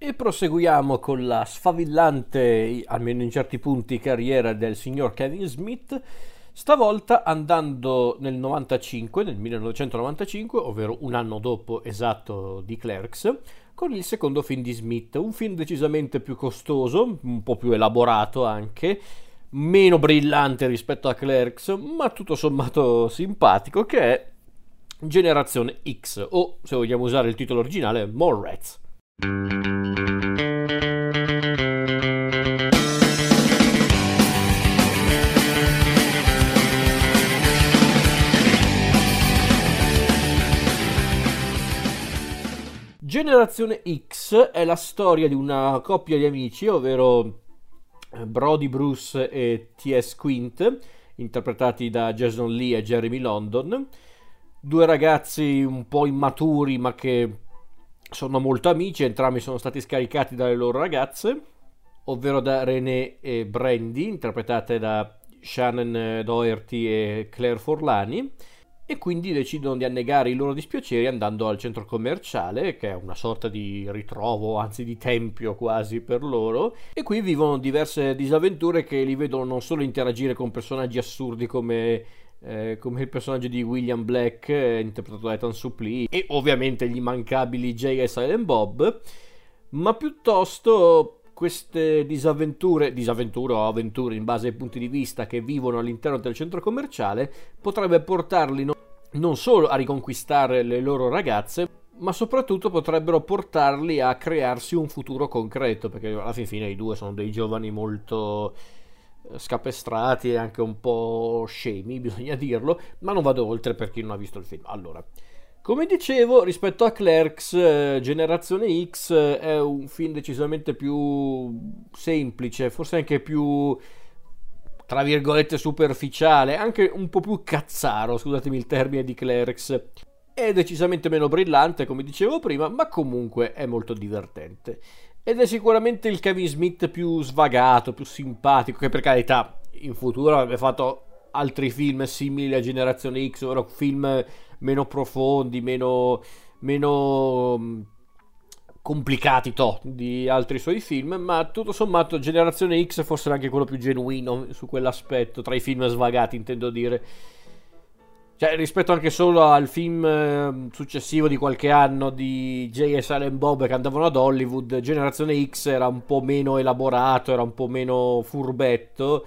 E proseguiamo con la sfavillante, almeno in certi punti, carriera del signor Kevin Smith, stavolta andando nel 95, nel 1995, ovvero un anno dopo esatto di Clerks, con il secondo film di Smith, un film decisamente più costoso, un po' più elaborato anche, meno brillante rispetto a Clerks, ma tutto sommato simpatico, che è Generazione X, o se vogliamo usare il titolo originale, More Rats. Generazione X è la storia di una coppia di amici, ovvero eh, Brody Bruce e T.S. Quint, interpretati da Jason Lee e Jeremy London. Due ragazzi un po' immaturi ma che sono molto amici, entrambi sono stati scaricati dalle loro ragazze, ovvero da René e Brandy, interpretate da Shannon Doherty e Claire Forlani, e quindi decidono di annegare i loro dispiaceri andando al centro commerciale, che è una sorta di ritrovo, anzi di tempio quasi per loro, e qui vivono diverse disavventure che li vedono non solo interagire con personaggi assurdi come eh, come il personaggio di William Black eh, interpretato da Ethan Suplee e ovviamente gli immancabili Jay e Silent Bob. Ma piuttosto queste disavventure, disavventure o avventure in base ai punti di vista che vivono all'interno del centro commerciale potrebbe portarli no- non solo a riconquistare le loro ragazze ma soprattutto potrebbero portarli a crearsi un futuro concreto perché alla fine i due sono dei giovani molto scapestrati e anche un po' scemi, bisogna dirlo, ma non vado oltre per chi non ha visto il film. Allora, come dicevo, rispetto a Clerks, eh, Generazione X eh, è un film decisamente più semplice, forse anche più tra virgolette superficiale, anche un po' più cazzaro, scusatemi il termine di Clerks. È decisamente meno brillante, come dicevo prima, ma comunque è molto divertente. Ed è sicuramente il Kevin Smith più svagato, più simpatico, che per carità in futuro avrebbe fatto altri film simili a Generazione X, ovvero film meno profondi, meno, meno mm, complicati to, di altri suoi film, ma tutto sommato Generazione X forse anche quello più genuino su quell'aspetto, tra i film svagati intendo dire. Cioè, rispetto anche solo al film eh, successivo di qualche anno di Jay e Silent Bob che andavano ad Hollywood, Generazione X era un po' meno elaborato, era un po' meno furbetto.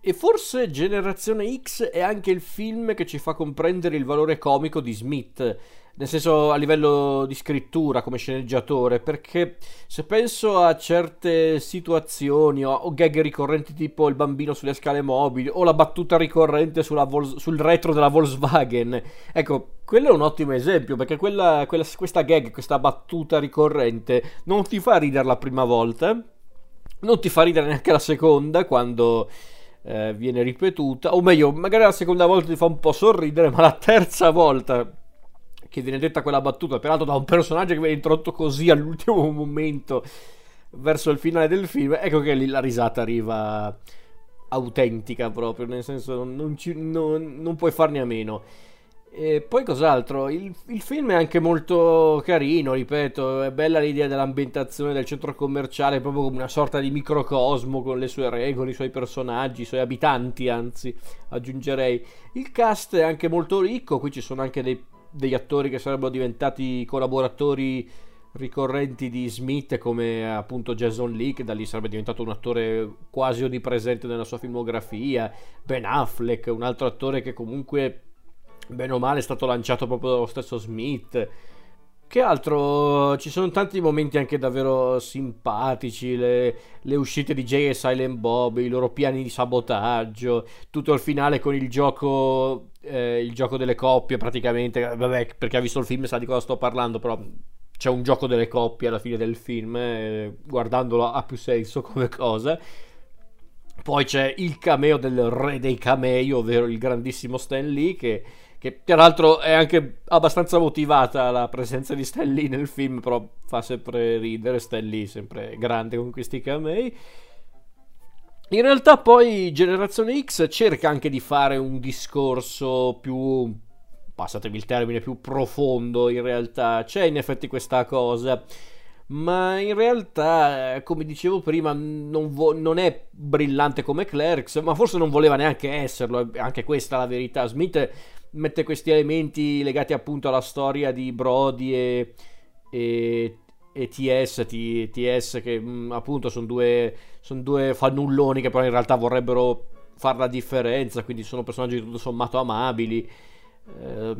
E forse Generazione X è anche il film che ci fa comprendere il valore comico di Smith nel senso a livello di scrittura come sceneggiatore, perché se penso a certe situazioni o, o gag ricorrenti tipo il bambino sulle scale mobili o la battuta ricorrente Vol- sul retro della Volkswagen, ecco, quello è un ottimo esempio perché quella, quella, questa gag, questa battuta ricorrente non ti fa ridere la prima volta, non ti fa ridere neanche la seconda quando... Eh, viene ripetuta, o meglio, magari la seconda volta ti fa un po' sorridere, ma la terza volta che viene detta quella battuta, peraltro da un personaggio che viene introdotto così all'ultimo momento verso il finale del film, ecco che lì la risata arriva autentica proprio, nel senso non, ci, non, non puoi farne a meno. E poi cos'altro? Il, il, film è anche molto carino, ripeto, è bella l'idea dell'ambientazione del centro commerciale, proprio come una sorta di microcosmo con le sue regole, i suoi personaggi, i suoi abitanti, anzi, aggiungerei. Il cast è anche molto ricco, qui ci sono anche dei degli attori che sarebbero diventati collaboratori ricorrenti di Smith come appunto Jason Lee che da lì sarebbe diventato un attore quasi onnipresente nella sua filmografia Ben Affleck un altro attore che comunque bene o male è stato lanciato proprio dallo stesso Smith che altro? Ci sono tanti momenti anche davvero simpatici, le, le, uscite di Jay e Silent Bob, i loro piani di sabotaggio, tutto il finale con il gioco, eh, il gioco delle coppie praticamente, vabbè perché ha visto il film sa di cosa sto parlando, però c'è un gioco delle coppie alla fine del film, eh, guardandolo ha più senso come cosa. Poi c'è il cameo del re dei camei, ovvero il grandissimo Stan Lee che che peraltro è anche abbastanza motivata la presenza di Stan Lee nel film, però fa sempre ridere, Stan Lee sempre grande con questi camei. In realtà poi Generazione X cerca anche di fare un discorso più, passatemi il termine, più profondo in realtà, c'è in effetti questa cosa, ma in realtà, come dicevo prima, non, vo- non, è brillante come Clerks, ma forse non voleva neanche esserlo, anche questa è la verità. Smith mette questi elementi legati appunto alla storia di Brody e, e, e TS, T, TS che mh, mm, appunto sono due, son due fannulloni che però in realtà vorrebbero fare la differenza, quindi sono personaggi tutto sommato amabili. Eh,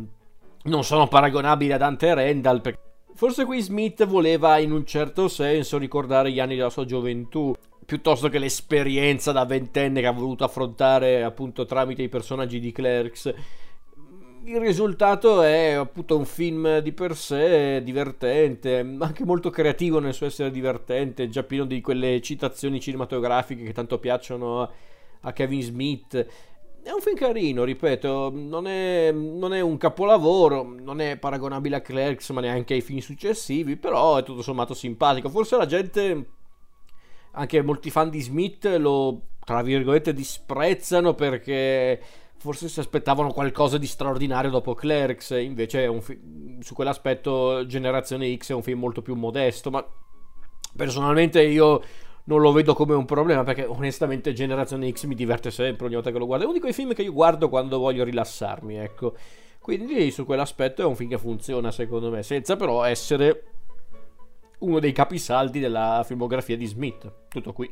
non sono paragonabili a Dante e Randall perché Forse qui Smith voleva in un certo senso ricordare gli anni della sua gioventù, piuttosto che l'esperienza da ventenne che ha voluto affrontare appunto tramite i personaggi di Clerks. Il risultato è appunto un film di per sé divertente, anche molto creativo nel suo essere divertente, già pieno di quelle citazioni cinematografiche che tanto piacciono a Kevin Smith è un film carino, ripeto, non è, non è, un capolavoro, non è paragonabile a Clerks, ma neanche ai film successivi, però è tutto sommato simpatico. Forse la gente, anche molti fan di Smith, lo, tra virgolette, disprezzano perché forse si aspettavano qualcosa di straordinario dopo Clerks, invece fi- su quell'aspetto Generazione X è un film molto più modesto, ma personalmente io non lo vedo come un problema perché onestamente Generazione X mi diverte sempre ogni volta che lo guardo. È uno di quei film che io guardo quando voglio rilassarmi, ecco. Quindi su quell'aspetto è un film che funziona secondo me, senza però essere uno dei capisaldi della filmografia di Smith. Tutto qui.